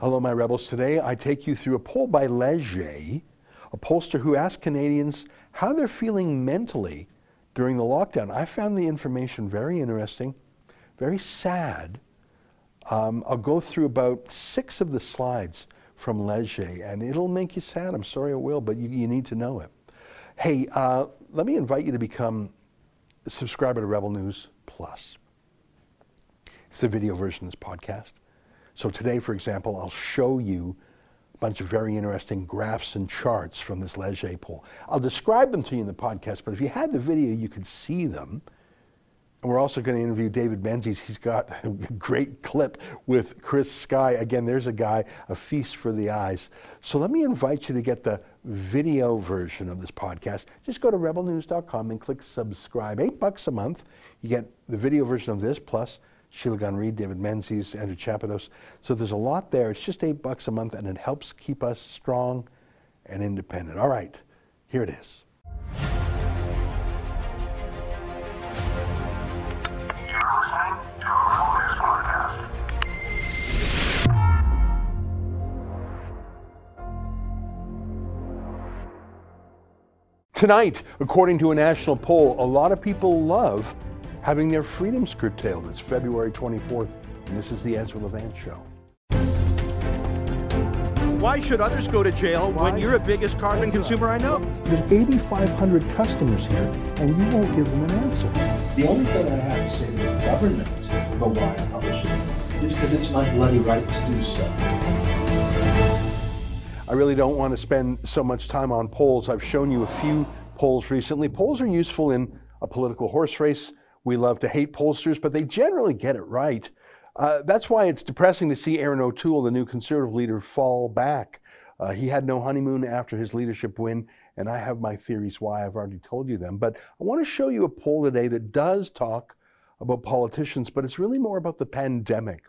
Hello, my rebels. Today I take you through a poll by Leger, a pollster who asked Canadians how they're feeling mentally during the lockdown. I found the information very interesting, very sad. Um, I'll go through about six of the slides from Leger, and it'll make you sad. I'm sorry it will, but you, you need to know it. Hey, uh, let me invite you to become a subscriber to Rebel News Plus. It's the video version of this podcast. So today, for example, I'll show you a bunch of very interesting graphs and charts from this Leger poll. I'll describe them to you in the podcast, but if you had the video, you could see them. And we're also going to interview David Menzies. He's got a great clip with Chris Sky. Again, there's a guy, a feast for the eyes. So let me invite you to get the video version of this podcast. Just go to rebelnews.com and click subscribe. Eight bucks a month. You get the video version of this plus Sheila Gunn David Menzies, Andrew Chapados. So there's a lot there. It's just eight bucks a month, and it helps keep us strong and independent. All right, here it is. Tonight, according to a national poll, a lot of people love having their freedoms curtailed. It's February 24th, and this is the Ezra Levant Show. Why should others go to jail Why? when you're the biggest carbon consumer I know? There's 8,500 customers here, and you won't give them an answer. The only thing I have to say to the government about why I publish it is because it's my bloody right to do so. I really don't want to spend so much time on polls. I've shown you a few polls recently. Polls are useful in a political horse race we love to hate pollsters, but they generally get it right. Uh, that's why it's depressing to see Erin O'Toole, the new conservative leader, fall back. Uh, he had no honeymoon after his leadership win, and I have my theories why. I've already told you them. But I want to show you a poll today that does talk about politicians, but it's really more about the pandemic.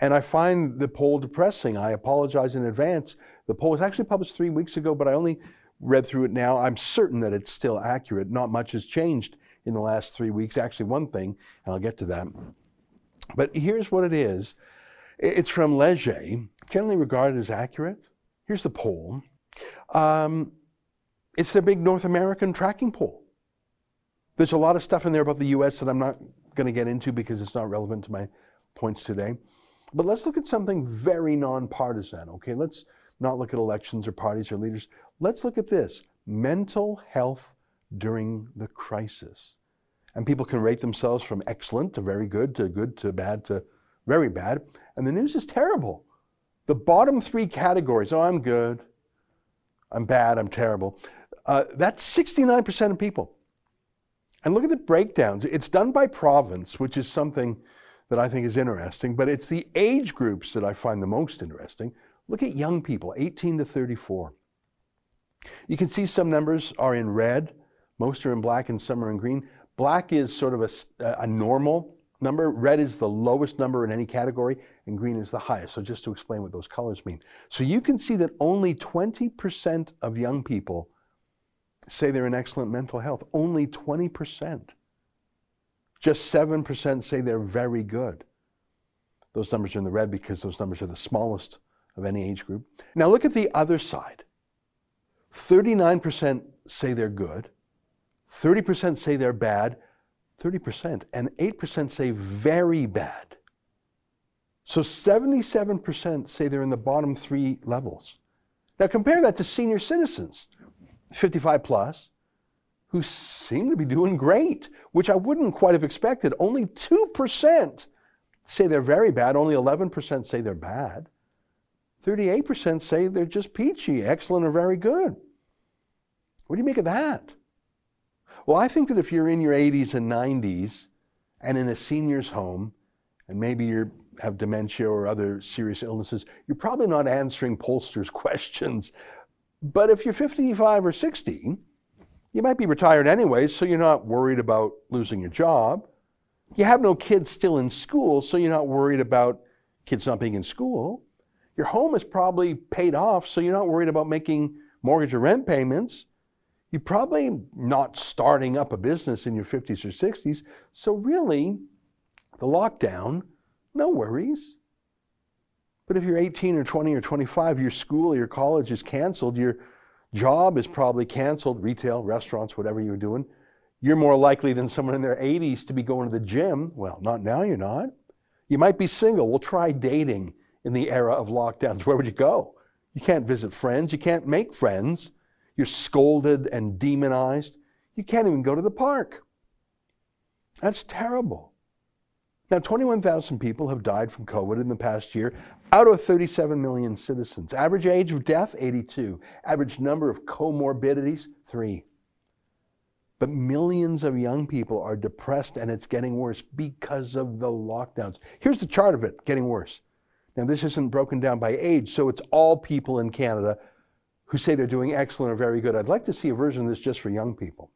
And I find the poll depressing. I apologize in advance. The poll was actually published three weeks ago, but I only read through it now. I'm certain that it's still accurate. Not much has changed in the last three weeks. Actually, one thing, and I'll get to that. But here's what it is it's from Leger, generally regarded as accurate. Here's the poll. Um, it's their big North American tracking poll. There's a lot of stuff in there about the US that I'm not going to get into because it's not relevant to my points today. But let's look at something very nonpartisan, okay? Let's not look at elections or parties or leaders. Let's look at this mental health during the crisis. And people can rate themselves from excellent to very good to good to bad to very bad. And the news is terrible. The bottom three categories oh, I'm good, I'm bad, I'm terrible. Uh, that's 69% of people. And look at the breakdowns. It's done by province, which is something that I think is interesting, but it's the age groups that I find the most interesting. Look at young people, 18 to 34. You can see some numbers are in red, most are in black, and some are in green. Black is sort of a, a normal number. Red is the lowest number in any category, and green is the highest. So just to explain what those colors mean. So you can see that only 20% of young people say they're in excellent mental health. Only 20%. Just 7% say they're very good. Those numbers are in the red because those numbers are the smallest of any age group. Now look at the other side. 39% say they're good. 30% say they're bad, 30%, and 8% say very bad. So 77% say they're in the bottom three levels. Now compare that to senior citizens, 55 plus, who seem to be doing great, which I wouldn't quite have expected. Only 2% say they're very bad, only 11% say they're bad. 38% say they're just peachy, excellent, or very good. What do you make of that? Well, I think that if you're in your 80s and 90s and in a senior's home, and maybe you have dementia or other serious illnesses, you're probably not answering pollsters' questions. But if you're 55 or 60, you might be retired anyway, so you're not worried about losing your job. You have no kids still in school, so you're not worried about kids not being in school. Your home is probably paid off, so you're not worried about making mortgage or rent payments. You're probably not starting up a business in your 50s or 60s. So, really, the lockdown, no worries. But if you're 18 or 20 or 25, your school or your college is canceled, your job is probably canceled, retail, restaurants, whatever you're doing. You're more likely than someone in their 80s to be going to the gym. Well, not now, you're not. You might be single. Well, try dating in the era of lockdowns. Where would you go? You can't visit friends. You can't make friends. You're scolded and demonized. You can't even go to the park. That's terrible. Now, 21,000 people have died from COVID in the past year out of 37 million citizens. Average age of death, 82. Average number of comorbidities, three. But millions of young people are depressed and it's getting worse because of the lockdowns. Here's the chart of it getting worse. Now, this isn't broken down by age, so it's all people in Canada who say they're doing excellent or very good. I'd like to see a version of this just for young people.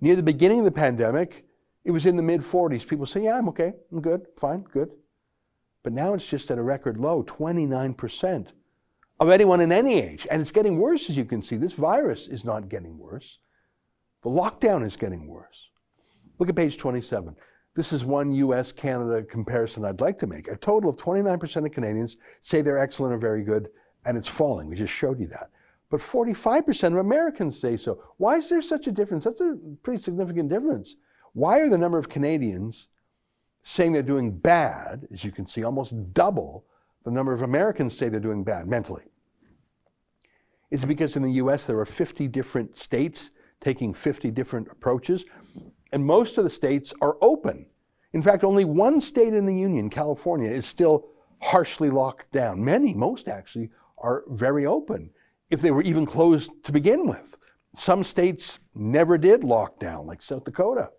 Near the beginning of the pandemic, it was in the mid 40s. People say, Yeah, I'm okay. I'm good. Fine. Good. But now it's just at a record low 29% of anyone in any age. And it's getting worse, as you can see. This virus is not getting worse. The lockdown is getting worse. Look at page 27. This is one US Canada comparison I'd like to make. A total of 29% of Canadians say they're excellent or very good, and it's falling. We just showed you that. But 45% of Americans say so. Why is there such a difference? That's a pretty significant difference. Why are the number of Canadians saying they're doing bad, as you can see, almost double the number of Americans say they're doing bad mentally? Is it because in the US there are 50 different states taking 50 different approaches, and most of the states are open. In fact, only one state in the Union, California, is still harshly locked down. Many, most actually, are very open, if they were even closed to begin with. Some states never did lock down, like South Dakota.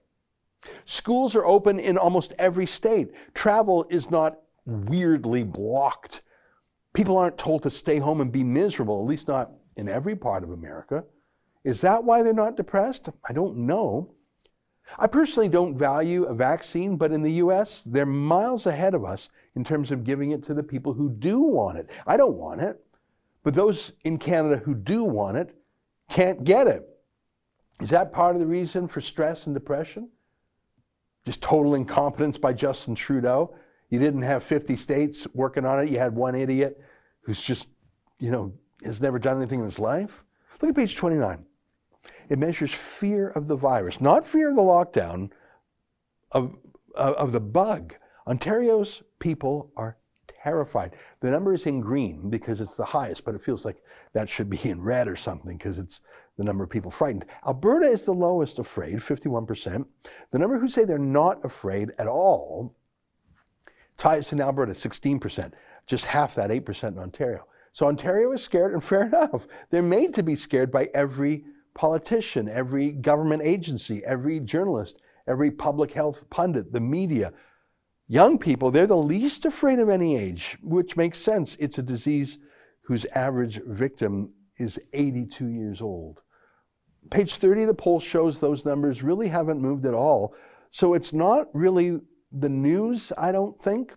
Schools are open in almost every state. Travel is not weirdly blocked. People aren't told to stay home and be miserable, at least not in every part of America. Is that why they're not depressed? I don't know. I personally don't value a vaccine, but in the US, they're miles ahead of us in terms of giving it to the people who do want it. I don't want it, but those in Canada who do want it can't get it. Is that part of the reason for stress and depression? Just total incompetence by Justin Trudeau? You didn't have 50 states working on it, you had one idiot who's just, you know, has never done anything in his life? Look at page 29. It measures fear of the virus, not fear of the lockdown, of, of, of the bug. Ontario's people are terrified. The number is in green because it's the highest, but it feels like that should be in red or something because it's the number of people frightened. Alberta is the lowest afraid, 51%. The number who say they're not afraid at all, ties in Alberta, 16%, just half that, 8% in Ontario. So Ontario is scared, and fair enough. They're made to be scared by every politician, every government agency, every journalist, every public health pundit, the media. Young people, they're the least afraid of any age, which makes sense. It's a disease whose average victim is 82 years old. Page 30 of the poll shows those numbers really haven't moved at all. So it's not really the news, I don't think.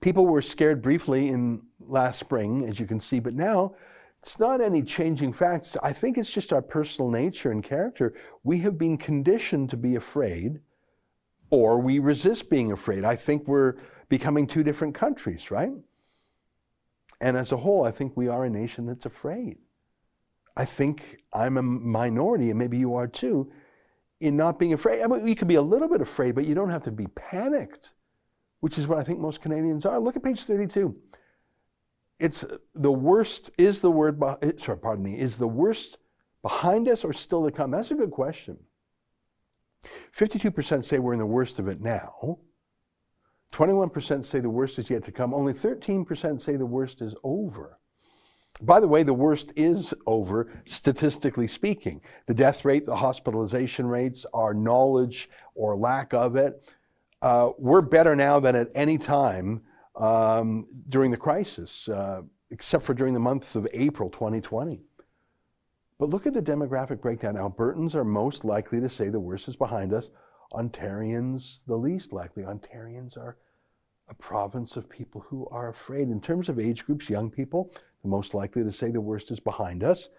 People were scared briefly in last spring, as you can see, but now it's not any changing facts. I think it's just our personal nature and character. We have been conditioned to be afraid or we resist being afraid. I think we're becoming two different countries, right? And as a whole, I think we are a nation that's afraid. I think I'm a minority, and maybe you are too, in not being afraid. I mean, you can be a little bit afraid, but you don't have to be panicked, which is what I think most Canadians are. Look at page 32 it's uh, the worst is the word sorry pardon me is the worst behind us or still to come that's a good question 52% say we're in the worst of it now. 21% say the worst is yet to come. Only 13% say the worst is over. By the way the worst is over statistically speaking. The death rate the hospitalization rates our knowledge or lack of it uh, we're better now than at any time um, during the crisis, uh, except for during the month of April 2020. But look at the demographic breakdown. Albertans are most likely to say the worst is behind us. Ontarians, the least likely. Ontarians are a province of people who are afraid. In terms of age groups, young people, the most likely to say the worst is behind us,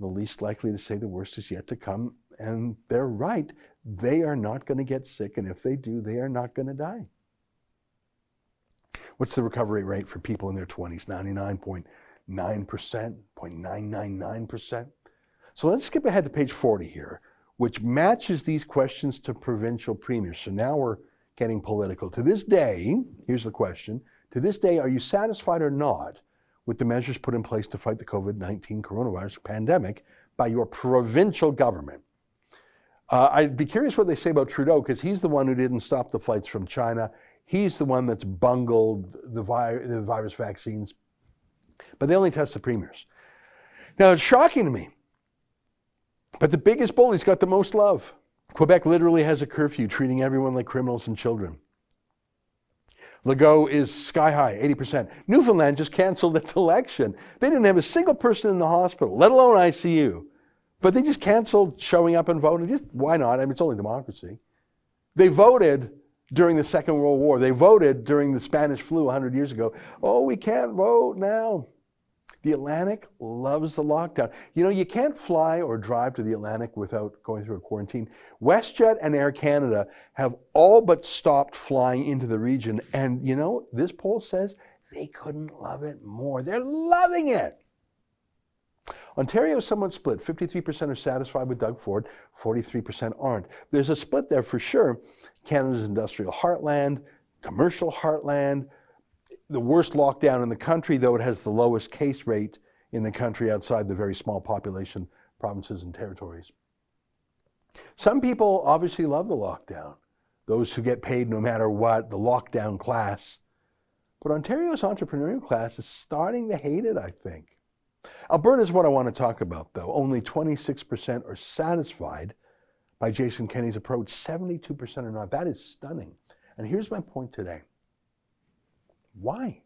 the least likely to say the worst is yet to come. And they're right. They are not going to get sick. And if they do, they are not going to die. What's the recovery rate for people in their 20s? 99.9%, 0.999%. So let's skip ahead to page 40 here, which matches these questions to provincial premiers. So now we're getting political. To this day, here's the question To this day, are you satisfied or not with the measures put in place to fight the COVID 19 coronavirus pandemic by your provincial government? Uh, I'd be curious what they say about Trudeau because he's the one who didn't stop the flights from China. He's the one that's bungled the, vi- the virus vaccines. But they only test the premiers. Now, it's shocking to me. But the biggest bully's got the most love. Quebec literally has a curfew treating everyone like criminals and children. Legault is sky high, 80%. Newfoundland just canceled its election. They didn't have a single person in the hospital, let alone ICU. But they just canceled showing up and voting. Just why not? I mean, it's only democracy. They voted during the Second World War. They voted during the Spanish flu 100 years ago. Oh, we can't vote now. The Atlantic loves the lockdown. You know, you can't fly or drive to the Atlantic without going through a quarantine. WestJet and Air Canada have all but stopped flying into the region. And, you know, this poll says they couldn't love it more. They're loving it. Ontario is somewhat split. 53% are satisfied with Doug Ford, 43% aren't. There's a split there for sure. Canada's industrial heartland, commercial heartland, the worst lockdown in the country, though it has the lowest case rate in the country outside the very small population provinces and territories. Some people obviously love the lockdown, those who get paid no matter what, the lockdown class. But Ontario's entrepreneurial class is starting to hate it, I think. Alberta is what I want to talk about, though. Only 26% are satisfied by Jason Kenney's approach, 72% are not. That is stunning. And here's my point today why?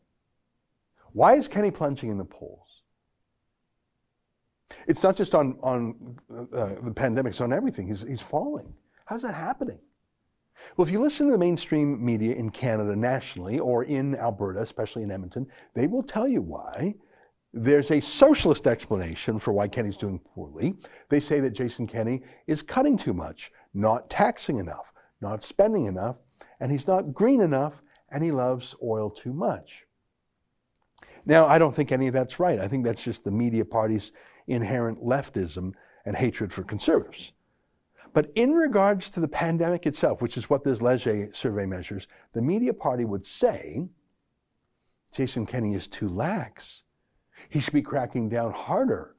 Why is Kenney plunging in the polls? It's not just on, on uh, the pandemic, it's on everything. He's, he's falling. How's that happening? Well, if you listen to the mainstream media in Canada nationally or in Alberta, especially in Edmonton, they will tell you why. There's a socialist explanation for why Kenney's doing poorly. They say that Jason Kenney is cutting too much, not taxing enough, not spending enough, and he's not green enough, and he loves oil too much. Now, I don't think any of that's right. I think that's just the media party's inherent leftism and hatred for conservatives. But in regards to the pandemic itself, which is what this Leger survey measures, the media party would say Jason Kenney is too lax. He should be cracking down harder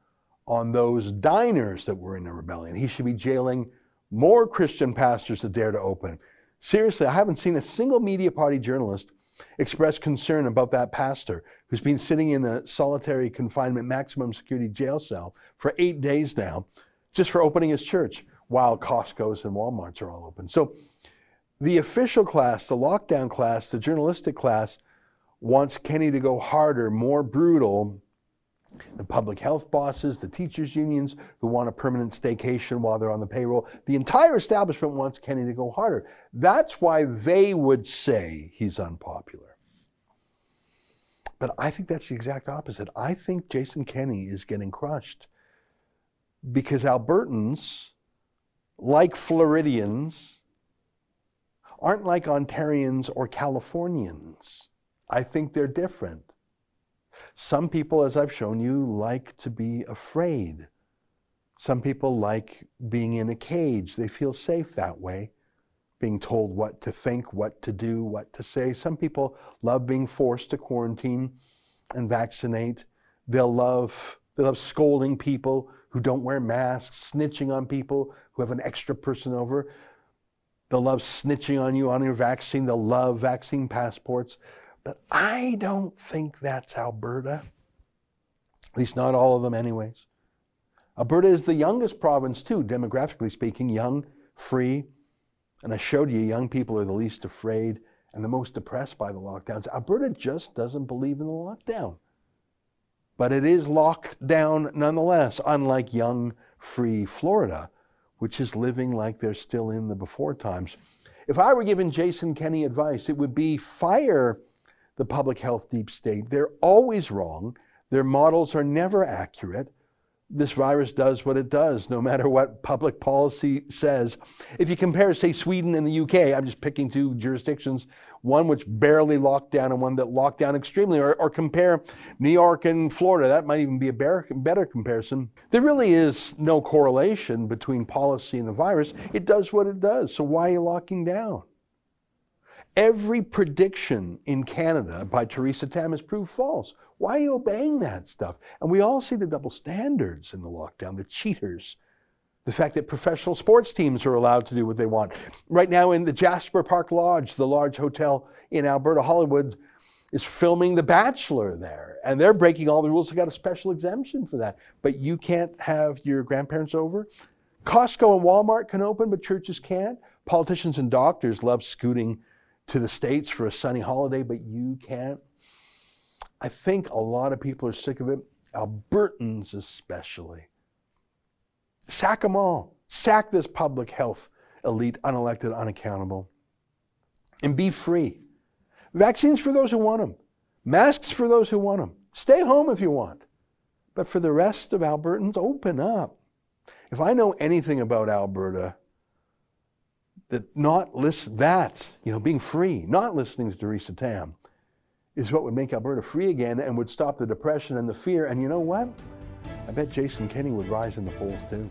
on those diners that were in the rebellion. He should be jailing more Christian pastors that dare to open. Seriously, I haven't seen a single media party journalist express concern about that pastor who's been sitting in a solitary confinement maximum security jail cell for eight days now just for opening his church while Costco's and Walmarts are all open. So the official class, the lockdown class, the journalistic class wants Kenney to go harder, more brutal, the public health bosses, the teachers' unions who want a permanent staycation while they're on the payroll. The entire establishment wants Kenney to go harder. That's why they would say he's unpopular. But I think that's the exact opposite. I think Jason Kenney is getting crushed because Albertans, like Floridians, aren't like Ontarians or Californians. I think they're different. Some people, as I've shown you, like to be afraid. Some people like being in a cage. They feel safe that way, being told what to think, what to do, what to say. Some people love being forced to quarantine and vaccinate. They'll love, they love scolding people who don't wear masks, snitching on people who have an extra person over. They'll love snitching on you on your vaccine. They'll love vaccine passports. But I don't think that's Alberta. At least not all of them, anyways. Alberta is the youngest province, too, demographically speaking, young, free. And I showed you young people are the least afraid and the most depressed by the lockdowns. Alberta just doesn't believe in the lockdown. But it is locked down nonetheless, unlike young, free Florida, which is living like they're still in the before times. If I were giving Jason Kenney advice, it would be fire the public health deep state. They're always wrong. Their models are never accurate. this virus does what it does, no matter what public policy says. If you compare, say, Sweden and the UK, I'm just picking two jurisdictions, one which barely locked down and one that locked down extremely, or, or compare New York and Florida, that might even be a better, better comparison. There really is no correlation between policy and the virus. It does what it does. So why are you locking down? Every prediction in Canada by Theresa Tam has proved false. Why are you obeying that stuff? And we all see the double standards in the lockdown, the cheaters, the fact that professional sports teams are allowed to do what they want. Right now, in the Jasper Park Lodge, the large hotel in Alberta, Hollywood, is filming The Bachelor there, and they're breaking all the rules. They got a special exemption for that. But you can't have your grandparents over. Costco and Walmart can open, but churches can't. Politicians and doctors love scooting to the States for a sunny holiday, but you can't. I think a lot of people are sick of it, Albertans especially. Sack them all. Sack this public health elite, unelected, unaccountable. And be free. Vaccines for those who want them, masks for those who want them. Stay home if you want. But for the rest of Albertans, open up. If I know anything about Alberta, that not list that you know being free, not listening to Theresa Tam, is what would make Alberta free again and would stop the depression and the fear. And you know what? I bet Jason Kenney would rise in the polls too.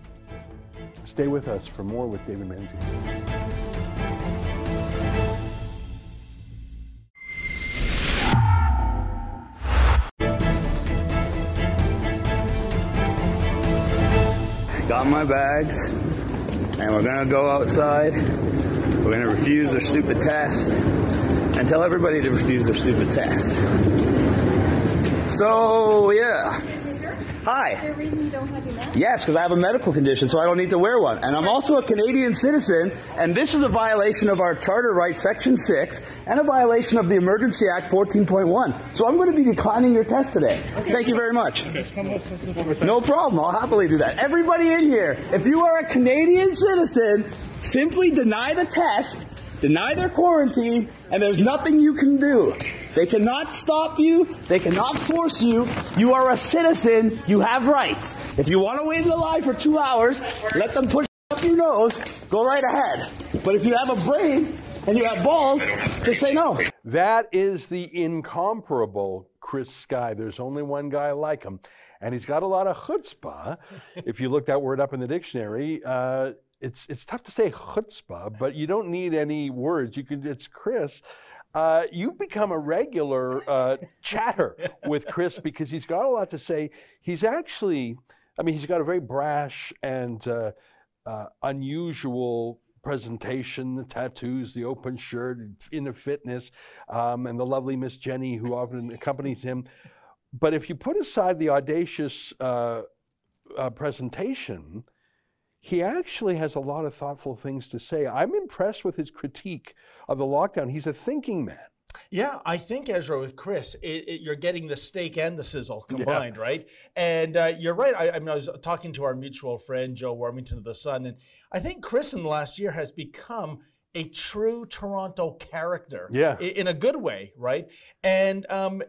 Stay with us for more with David Menzies. Got my bags, and we're gonna go outside. We're gonna refuse their stupid test and tell everybody to refuse their stupid test. So, yeah. Hi. Is there a reason you don't have your mask? Yes, because I have a medical condition, so I don't need to wear one. And I'm also a Canadian citizen, and this is a violation of our Charter Right, Section 6, and a violation of the Emergency Act 14.1. So I'm going to be declining your test today. Thank you very much. No problem. I'll happily do that. Everybody in here, if you are a Canadian citizen, simply deny the test, deny their quarantine, and there's nothing you can do. They cannot stop you. They cannot force you. You are a citizen. You have rights. If you want to wait in the line for two hours, let them push up your nose. Go right ahead. But if you have a brain and you have balls, just say no. That is the incomparable Chris Sky. There's only one guy like him, and he's got a lot of chutzpah. if you look that word up in the dictionary, uh, it's it's tough to say chutzpah, but you don't need any words. You can. It's Chris. Uh, you've become a regular uh, chatter with Chris because he's got a lot to say. He's actually, I mean, he's got a very brash and uh, uh, unusual presentation the tattoos, the open shirt, inner fitness, um, and the lovely Miss Jenny who often accompanies him. But if you put aside the audacious uh, uh, presentation, he actually has a lot of thoughtful things to say. I'm impressed with his critique of the lockdown. He's a thinking man. Yeah, I think Ezra with Chris, it, it, you're getting the steak and the sizzle combined, right? And uh, you're right. I, I, mean, I was talking to our mutual friend Joe Warmington of the Sun, and I think Chris in the last year has become a true Toronto character. Yeah, in, in a good way, right? And um,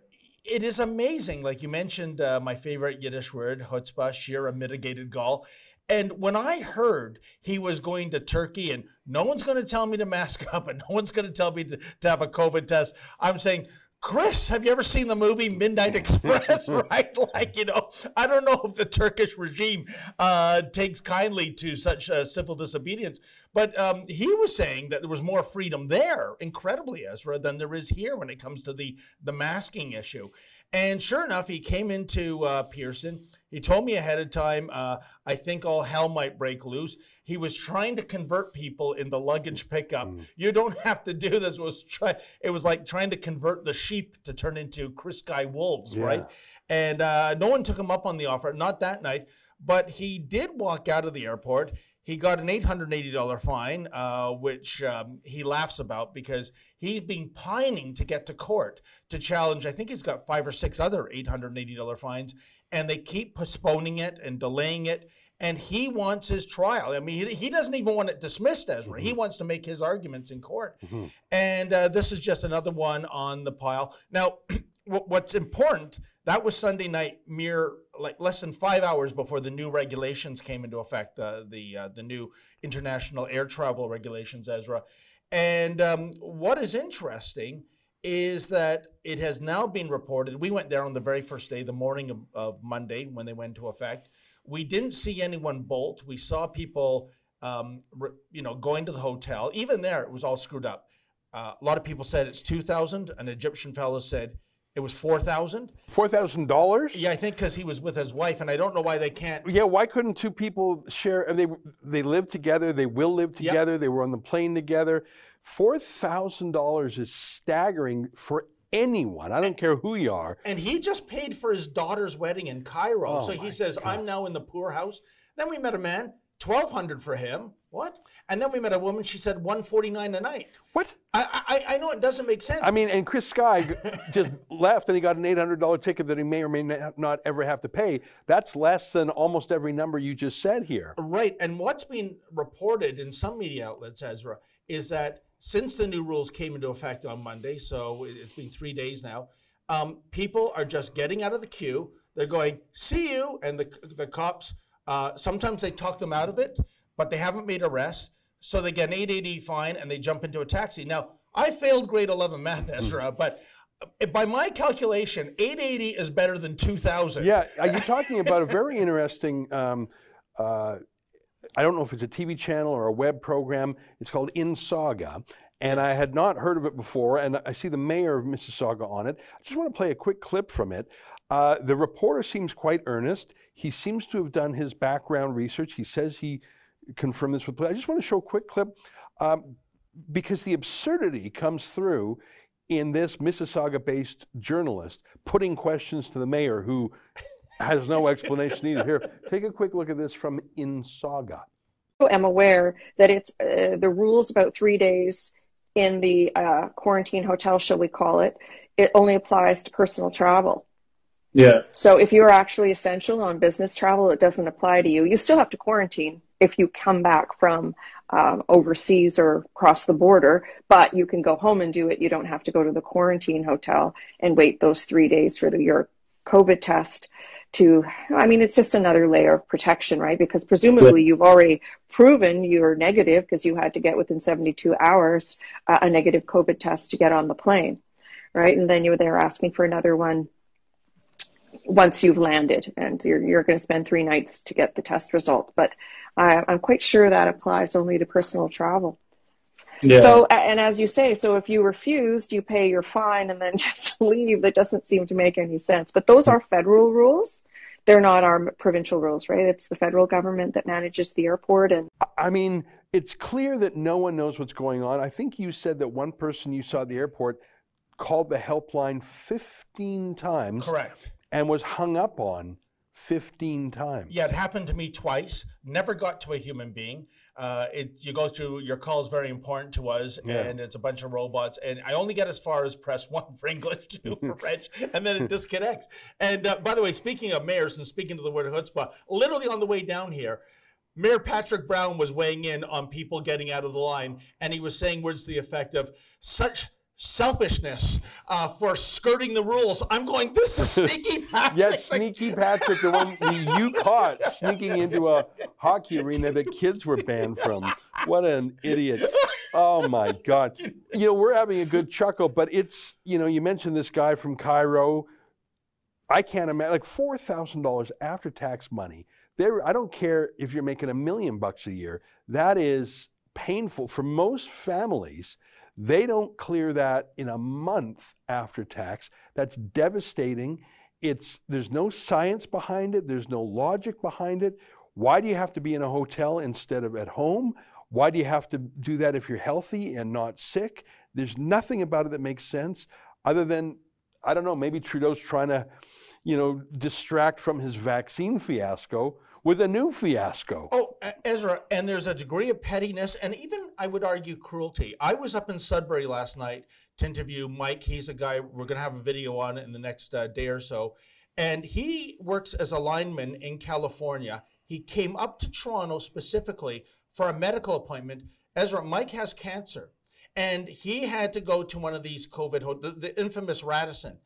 it is amazing. Like you mentioned, uh, my favorite Yiddish word, chutzpah, sheer a mitigated gall. And when I heard he was going to Turkey and no one's going to tell me to mask up and no one's going to tell me to, to have a COVID test, I'm saying, Chris, have you ever seen the movie Midnight Express? right? Like, you know, I don't know if the Turkish regime uh, takes kindly to such uh, civil disobedience, but um, he was saying that there was more freedom there, incredibly, Ezra, than there is here when it comes to the, the masking issue. And sure enough, he came into uh, Pearson he told me ahead of time, uh, I think all hell might break loose. He was trying to convert people in the luggage pickup. Mm. You don't have to do this. It was try, it was like trying to convert the sheep to turn into Chris Sky wolves, yeah. right? And uh, no one took him up on the offer, not that night. But he did walk out of the airport. He got an $880 fine, uh, which um, he laughs about because he's been pining to get to court to challenge. I think he's got five or six other $880 fines and they keep postponing it and delaying it. And he wants his trial. I mean, he, he doesn't even want it dismissed, Ezra. Mm-hmm. He wants to make his arguments in court. Mm-hmm. And uh, this is just another one on the pile. Now, what's important, that was Sunday night, mere like less than five hours before the new regulations came into effect, uh, the uh, the new international air travel regulations, Ezra. And um, what is interesting is that it has now been reported. We went there on the very first day, the morning of, of Monday, when they went into effect. We didn't see anyone bolt. We saw people, um, re, you know, going to the hotel. Even there, it was all screwed up. Uh, a lot of people said it's two thousand. An Egyptian fellow said it was four thousand. Four thousand dollars? Yeah, I think because he was with his wife, and I don't know why they can't. Yeah, why couldn't two people share? and They they live together. They will live together. They were on the plane together. Four thousand dollars is staggering for anyone. I don't care who you are. And he just paid for his daughter's wedding in Cairo. Oh so he says, "I'm now in the poorhouse. Then we met a man, twelve hundred for him. What? And then we met a woman. She said one forty nine a night. What? I, I I know it doesn't make sense. I mean, and Chris Sky just left and he got an $800 ticket that he may or may not ever have to pay. That's less than almost every number you just said here. Right. And what's been reported in some media outlets, Ezra, is that since the new rules came into effect on Monday, so it- it's been three days now, um, people are just getting out of the queue. They're going, see you. And the, the cops, uh, sometimes they talk them out of it, but they haven't made arrests. So they get an 880 fine and they jump into a taxi. Now, I failed grade 11 math, Ezra, but uh, by my calculation, 880 is better than 2000. Yeah, are you talking about a very interesting? Um, uh, I don't know if it's a TV channel or a web program. It's called Insauga, and I had not heard of it before. And I see the mayor of Mississauga on it. I just want to play a quick clip from it. Uh, the reporter seems quite earnest. He seems to have done his background research. He says he confirmed this with. I just want to show a quick clip um, because the absurdity comes through in this Mississauga-based journalist putting questions to the mayor who has no explanation either. Here, take a quick look at this from In I am aware that it's uh, the rules about three days in the uh, quarantine hotel, shall we call it, it only applies to personal travel. Yeah. So if you're actually essential on business travel, it doesn't apply to you. You still have to quarantine if you come back from um, overseas or across the border, but you can go home and do it. You don't have to go to the quarantine hotel and wait those three days for the, your COVID test to, I mean, it's just another layer of protection, right? Because presumably you've already proven you're negative because you had to get within 72 hours uh, a negative COVID test to get on the plane, right? And then you're there asking for another one once you've landed and you're, you're going to spend three nights to get the test result. But I, I'm quite sure that applies only to personal travel. Yeah. So, and as you say, so if you refused, you pay your fine and then just leave. That doesn't seem to make any sense. But those are federal rules. They're not our provincial rules, right? It's the federal government that manages the airport and I mean, it's clear that no one knows what's going on. I think you said that one person you saw at the airport called the helpline 15 times Correct. and was hung up on 15 times. Yeah, it happened to me twice. Never got to a human being. Uh, it you go through your call is very important to us, Yeah. and it's a bunch of robots. And I only get as far as press one for English, two for French, and then it disconnects. And uh, by the way, speaking of mayors and speaking to the word chutzpah, literally on the way down here. Mayor Patrick Brown was weighing in on people getting out of the line, and he was saying words to the effect of such selfishness uh, for skirting the rules. I'm going, this is sneaky Patrick. Yes, sneaky Patrick, the one you caught sneaking into a hockey arena that kids were banned from. What an idiot. Oh my God. You know, we're having a good chuckle, but it's, you know, you mentioned this guy from Cairo. I can't imagine, like $4,000 after tax money. There, I don't care if you're making a million bucks a year. That is painful for most families. They don't clear that in a month after tax. That's devastating. It's there's no science behind it. There's no logic behind it. Why do you have to be in a hotel instead of at home? Why do you have to do that if you're healthy and not sick? There's nothing about it that makes sense other than I don't know, maybe Trudeau's trying to, you know, distract from his vaccine fiasco with a new fiasco. Oh, Ezra, and there's a degree of pettiness and even, I would argue, cruelty. I was up in Sudbury last night to interview Mike. He's a guy we're going to have a video on in the next uh, day or so. And he works as a lineman in California. He came up to Toronto specifically for a medical appointment. Ezra, Mike has cancer. And he had to go to one of these COVID, ho- the, the infamous Radisson.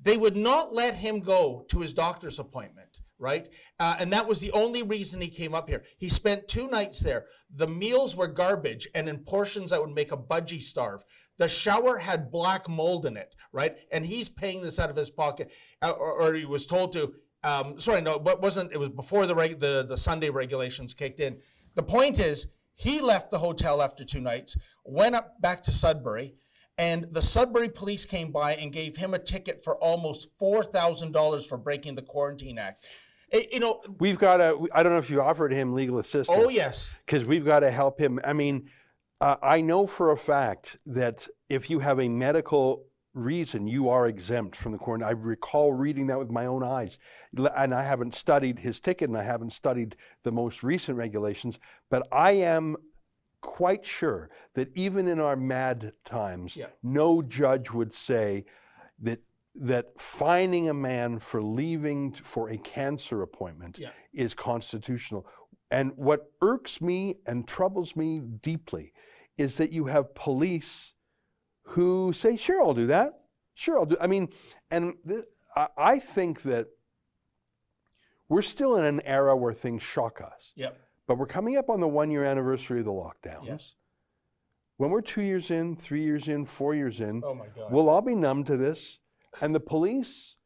They would not let him go to his doctor's appointment, right? Uh, and that was the only reason he came up here. He spent two nights there. The meals were garbage and in portions that would make a budgie starve. The shower had black mold in it, right? And he's paying this out of his pocket, uh, or, or he was told to. Um, sorry, no, it wasn't. It was before the, reg- the the Sunday regulations kicked in. The point is, he left the hotel after two nights, went up back to Sudbury, and the Sudbury police came by and gave him a ticket for almost four thousand dollars for breaking the Quarantine Act. It- you know, We've got to, I don't know if you offered him legal assistance. oh yes, because we've got to help him. I mean, uh, I know for a fact that if you have a medical reason, you are exempt from the quarantine. I recall reading that with my own eyes, and I haven't studied his ticket, and I haven't studied the most recent regulations, but I am quite sure that even in our mad times, Yeah. no judge would say that that fining a man for leaving for a cancer appointment Yeah. is constitutional. And what irks me and troubles me deeply is that you have police who say, "Sure, I'll do that. Sure, I'll do." I mean, and th- I, I think that we're still in an era where things shock us. yep, But we're coming up on the one year anniversary of the lockdowns. yes. When we're two years in, three years in, four years in, Oh my God. we'll all be numb to this. And the police,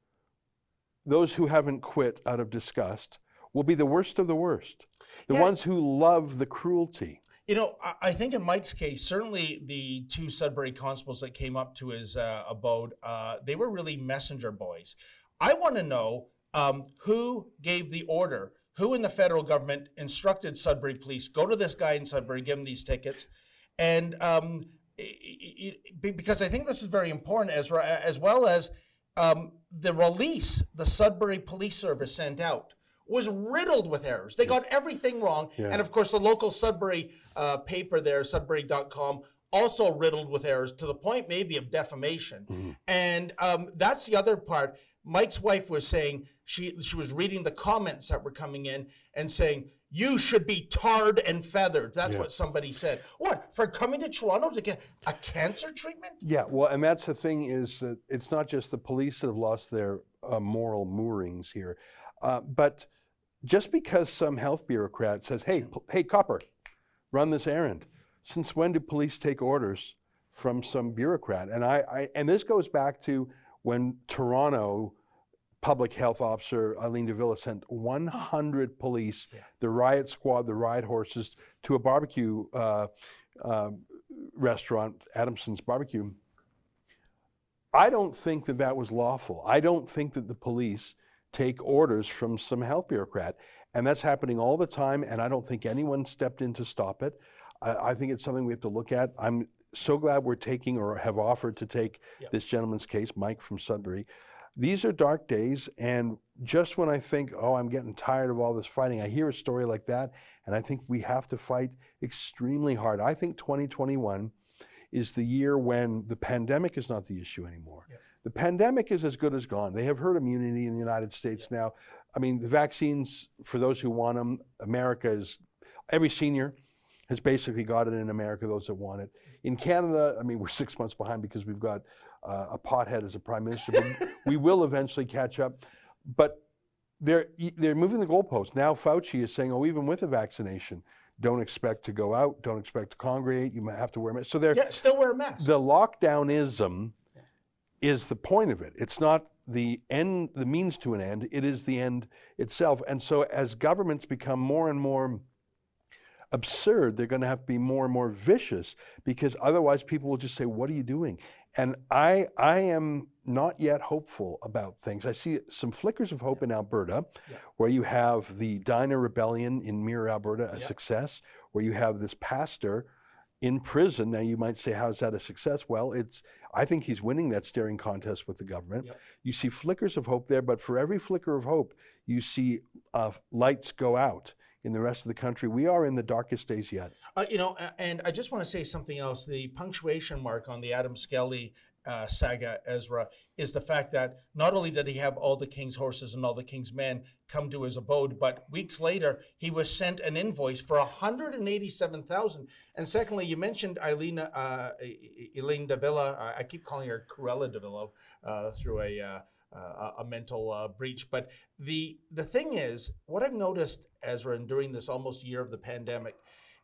those who haven't quit out of disgust, will be the worst of the worst. The Yeah. ones who love the cruelty. You know, I- think in Mike's case, certainly the two Sudbury constables that came up to his uh, abode, uh, they were really messenger boys. I want to know um, who gave the order, who in the federal government instructed Sudbury police go to this guy in Sudbury, give him these tickets, and um, i- i- i- because I think this is very important, Ezra, as well as um, the release the Sudbury Police Service sent out was riddled with errors. They got everything wrong. Yeah. And of course, the local Sudbury uh, paper there, sudbury.com, also riddled with errors to the point maybe of defamation. And um, that's the other part. Mike's wife was saying she she was reading the comments that were coming in and saying you should be tarred and feathered. That's what somebody said. What for coming to Toronto to get a cancer treatment? Yeah, well, and that's the thing is that it's not just the police that have lost their uh, moral moorings here, uh, but just because some health bureaucrat says, "Hey, p- hey, copper, run this errand," since when do police take orders from some bureaucrat? And I, I and this goes back to when Toronto public health officer Eileen de Villa sent 100 police, the riot squad, the riot horses, to a barbecue uh, uh, restaurant, Adamson's Barbecue. I don't think that that was lawful. I don't think that the police take orders from some health bureaucrat. And that's happening all the time. And I don't think anyone stepped in to stop it. I, I think it's something we have to look at. I'm so glad we're taking or have offered to take this gentleman's case, Mike from Sudbury. These are dark days. And just when I think, oh, I'm getting tired of all this fighting, I hear a story like that. And I think we have to fight extremely hard. I think 2021 is the year when the pandemic is not the issue anymore. The pandemic is as good as gone. They have herd immunity in the United States now. I mean, the vaccines, for those who want them, America is, every senior has basically got it in America, those that want it. In Canada, I mean, we're six months behind because we've got uh, a pothead as a prime minister, but we will eventually catch up. But they're, they're moving the goalposts. Now Fauci is saying, oh, even with a vaccination, don't expect to go out, don't expect to congregate, you might have to wear a mask. So they're, Yeah, still wear a mask. the lockdownism is the point of it. It's not the end, the means to an end. It is the end itself. And so, as governments become more and more absurd, they're going to have to be more and more vicious because otherwise, people will just say, "What are you doing?" And I, I am not yet hopeful about things. I see some flickers of hope in Alberta, where you have the Diner Rebellion in Mirror, Alberta, a success. Where you have this pastor in prison. Now you might say, how is that a success? Well, it's I think he's winning that staring contest with the government. You see flickers of hope there, but for every flicker of hope, you see uh, lights go out in the rest of the country. We are in the darkest days yet. Uh, you know, and I just want to say something else. The punctuation mark on the Adam Skelly uh, saga, Ezra, is the fact that not only did he have all the king's horses and all the king's men come to his abode, but weeks later he was sent an invoice for 187,000. And secondly, you mentioned Eileen, uh, E- E- de Villa. I keep calling her Cruella de Villa uh, through a. Uh, a mental uh, breach. But the the thing is, what I've noticed, Ezra, in during this almost year of the pandemic,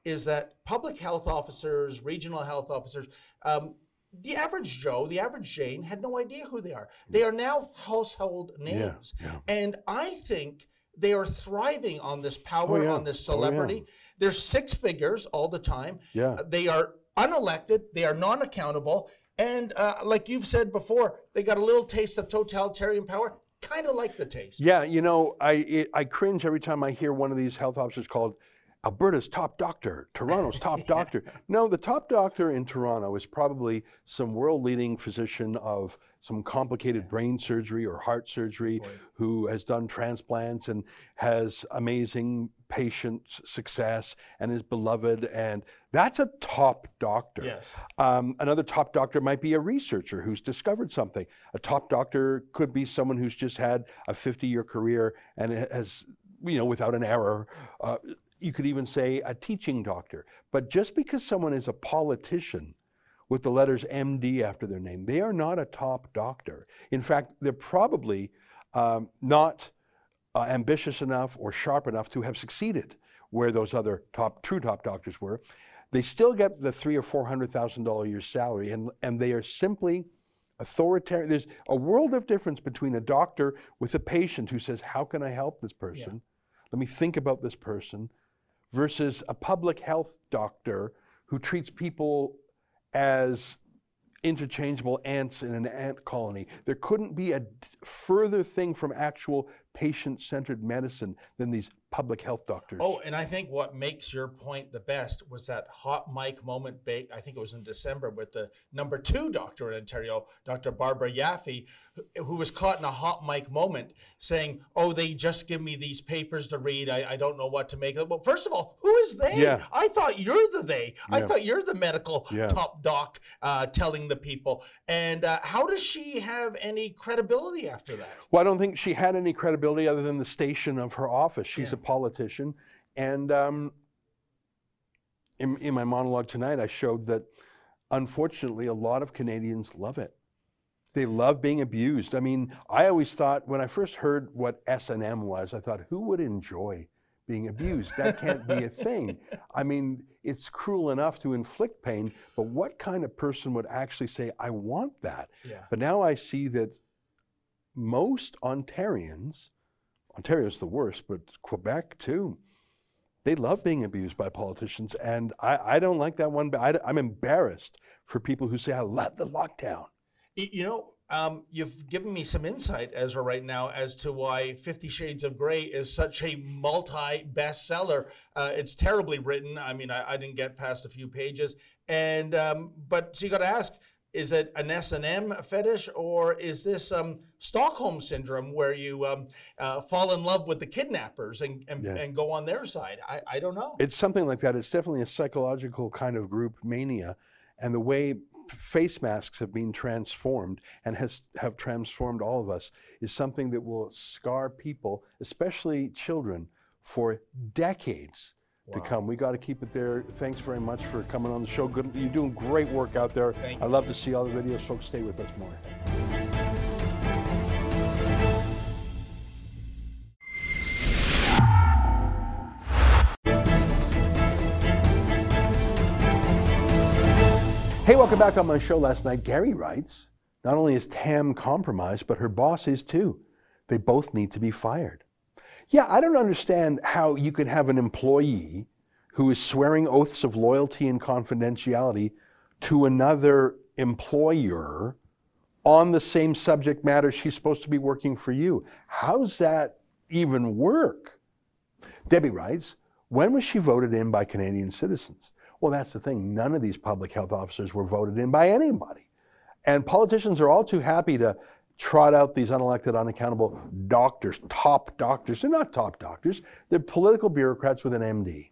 is that public health officers, regional health officers, um, the average Joe, the average Jane had no idea who they are. They are now household names. yeah. And I think they are thriving on this power, Oh, yeah. on this Oh, yeah. celebrity. They're six figures all the time. Yeah. Uh, They are unelected, they are non accountable. And uh, like you've said before, they got a little taste of totalitarian power. Kind of like the taste. Yeah, you know, I it, I cringe every time I hear one of these health officers called Alberta's top doctor, Toronto's top doctor. No, the top doctor in Toronto is probably some world-leading physician of some complicated brain surgery or heart surgery who has done transplants and has amazing patient success and is beloved and that's a top doctor. Yes. Um, another top doctor might be a researcher who's discovered something. A top doctor could be someone who's just had a 50 year career and has, you know, without an error. Uh, you could even say a teaching doctor. But just because someone is a politician with the letters MD after their name, they are not a top doctor. In fact, they're probably um, not uh, ambitious enough or sharp enough to have succeeded where those other top true top doctors were. They still get the three or four hundred thousand dollar a year salary, and and they are simply authoritarian. There's a world of difference between a doctor with a patient who says, "How can I help this person? Let me think about this person," versus a public health doctor who treats people as interchangeable ants in an ant colony. There couldn't be a further thing from actual patient centered medicine than these public health doctors. Oh, and I think what makes your point the best was that hot mic moment. Ba- I think it was in December with the number two doctor in Ontario, Dr. Barbara Yaffe, who- was caught in a hot mic moment saying, "Oh, they just give me these papers to read. I, I don't know what to make of." Well, first of all, who is they? Yeah. I thought you're the they. I thought you're the medical Yeah. top doc uh, telling the people. And uh, how does she have any credibility after that? Well, I don't think she had any credibility other than the station of her office. She's Yeah. a politician. And um, in, in my monologue tonight, I showed that unfortunately, a lot of Canadians love it. They love being abused. I mean, I always thought when I first heard what S&M was, I thought, who would enjoy being abused? That can't be a thing. I mean, it's cruel enough to inflict pain, but what kind of person would actually say, I want that? Yeah. But now I see that most Ontarians, Ontario's the worst, but Quebec too, they love being abused by politicians. And I, I don't like that one. I, am embarrassed for people who say, I love the lockdown. You know, um, you've given me some insight, Ezra, right now as to why Fifty Shades of Grey is such a multi bestseller. Uh, it's terribly written. I mean, I, I didn't get past a few pages, and um, but so you got to ask: Is it an S and M fetish, or is this um, Stockholm syndrome, where you um, uh, fall in love with the kidnappers and and, Yeah. and go on their side? I, I don't know. It's something like that. It's definitely a psychological kind of group mania. And the way face masks have been transformed and has have transformed all of us is something that will scar people, especially children, for decades to come. We got to keep it there. Thanks very much for coming on the show. Good, you're doing great work out there. Thank I you. love to see all the videos. Folks, stay with us more. Hey, welcome back on my show last night. Gary writes Not only is Tam compromised, but her boss is too. They both need to be fired. Yeah, I don't understand how you can have an employee who is swearing oaths of loyalty and confidentiality to another employer on the same subject matter she's supposed to be working for you. How's that even work? Debbie writes, when was she voted in by Canadian citizens? Well, that's the thing. None of these public health officers were voted in by anybody. And politicians are all too happy to trot out these unelected, unaccountable doctors, top doctors. They're not top doctors, they're political bureaucrats with an MD.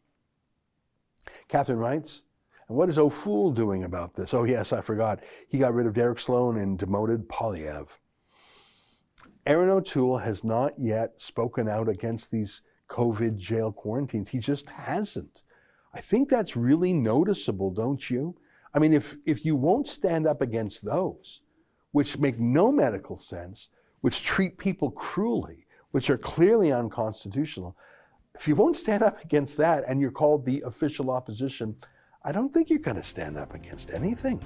Catherine writes, and what is O'Fool doing about this? Oh, yes, I forgot. He got rid of Derek Sloan and demoted Poilievre. Erin O'Toole has not yet spoken out against these COVID jail quarantines. He just hasn't. I think that's really noticeable, don't you? I mean, if, if you won't stand up against those, which make no medical sense, which treat people cruelly, which are clearly unconstitutional, if you won't stand up against that and you're called the official opposition, I don't think you're going to stand up against anything.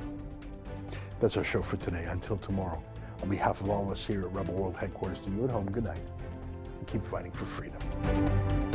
That's our show for today. Until tomorrow, on behalf of all of us here at Rebel World Headquarters, to you at home, good night. And keep fighting for freedom.